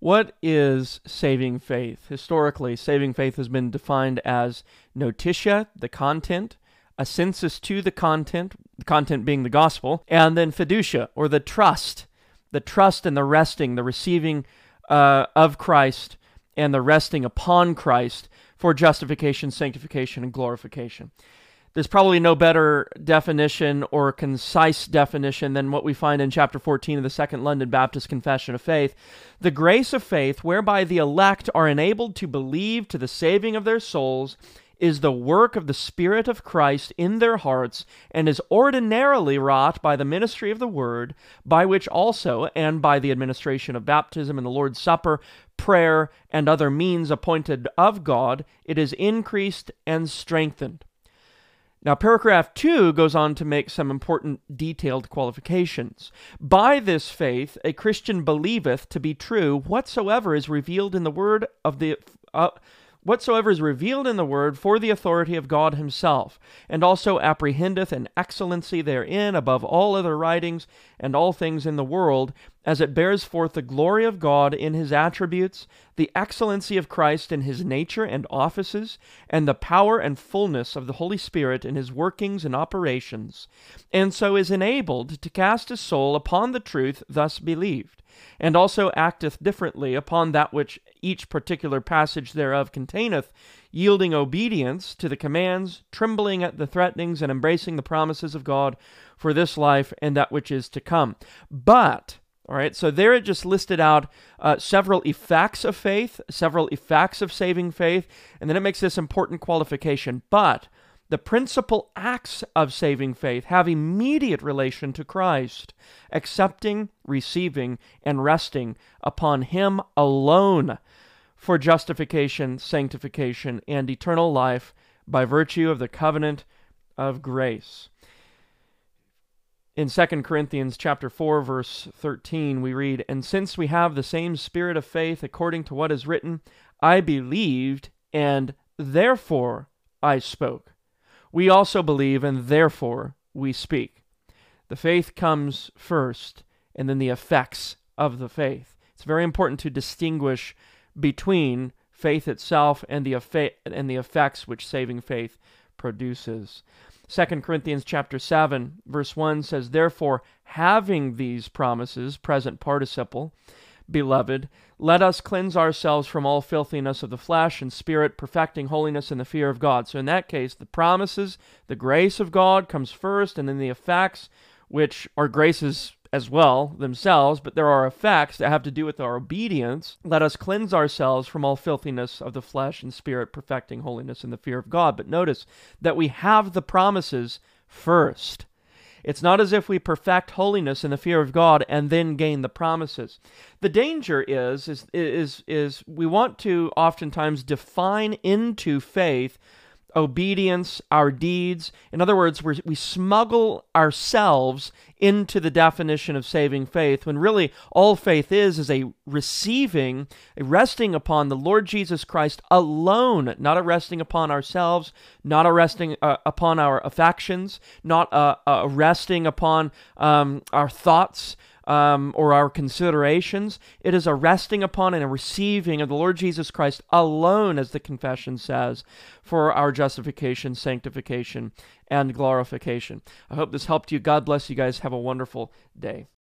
What is saving faith? Historically, saving faith has been defined as notitia, the content, assensus to the content, the content being the gospel, and then fiducia, or the trust, the trust and the resting, the receiving uh, of Christ and the resting upon Christ for justification, sanctification, and glorification. There's probably no better definition or concise definition than what we find in chapter 14 of the Second London Baptist Confession of Faith. The grace of faith, whereby the elect are enabled to believe to the saving of their souls, is the work of the Spirit of Christ in their hearts, and is ordinarily wrought by the ministry of the Word, by which also, and by the administration of baptism and the Lord's Supper, prayer, and other means appointed of God, it is increased and strengthened. Now, paragraph 2 goes on to make some important detailed qualifications. By this faith, a Christian believeth to be true whatsoever is revealed in the word of the. Uh, whatsoever is revealed in the word for the authority of God himself, and also apprehendeth an excellency therein above all other writings and all things in the world, as it bears forth the glory of God in his attributes, the excellency of Christ in his nature and offices, and the power and fullness of the Holy Spirit in his workings and operations, and so is enabled to cast his soul upon the truth thus believed, and also acteth differently upon that which each particular passage thereof containeth, yielding obedience to the commands, trembling at the threatenings, and embracing the promises of God for this life and that which is to come. But all right, so there it just listed out uh, several effects of faith, several effects of saving faith, and then it makes this important qualification. But the principal acts of saving faith have immediate relation to Christ, accepting, receiving, and resting upon Him alone for justification, sanctification, and eternal life by virtue of the covenant of grace. In 2 Corinthians chapter 4 verse 13 we read, "And since we have the same spirit of faith according to what is written, I believed and therefore I spoke. We also believe and therefore we speak." The faith comes first and then the effects of the faith. It's very important to distinguish between faith itself and the and the effects which saving faith produces. 2 Corinthians chapter 7 verse 1 says therefore having these promises present participle beloved let us cleanse ourselves from all filthiness of the flesh and spirit perfecting holiness in the fear of God. So in that case the promises the grace of God comes first and then the effects which are graces as well themselves, but there are effects that have to do with our obedience. Let us cleanse ourselves from all filthiness of the flesh and spirit, perfecting holiness in the fear of God. But notice that we have the promises first. It's not as if we perfect holiness in the fear of God and then gain the promises. The danger is is is is we want to oftentimes define into faith obedience, our deeds. In other words, we smuggle ourselves into the definition of saving faith when really all faith is is a receiving, a resting upon the Lord Jesus Christ alone, not a resting upon ourselves, not a resting uh, upon our affections, not a, a resting upon um, our thoughts um, or our considerations. It is a resting upon and a receiving of the Lord Jesus Christ alone, as the confession says, for our justification, sanctification, and glorification. I hope this helped you. God bless you guys. Have a wonderful day.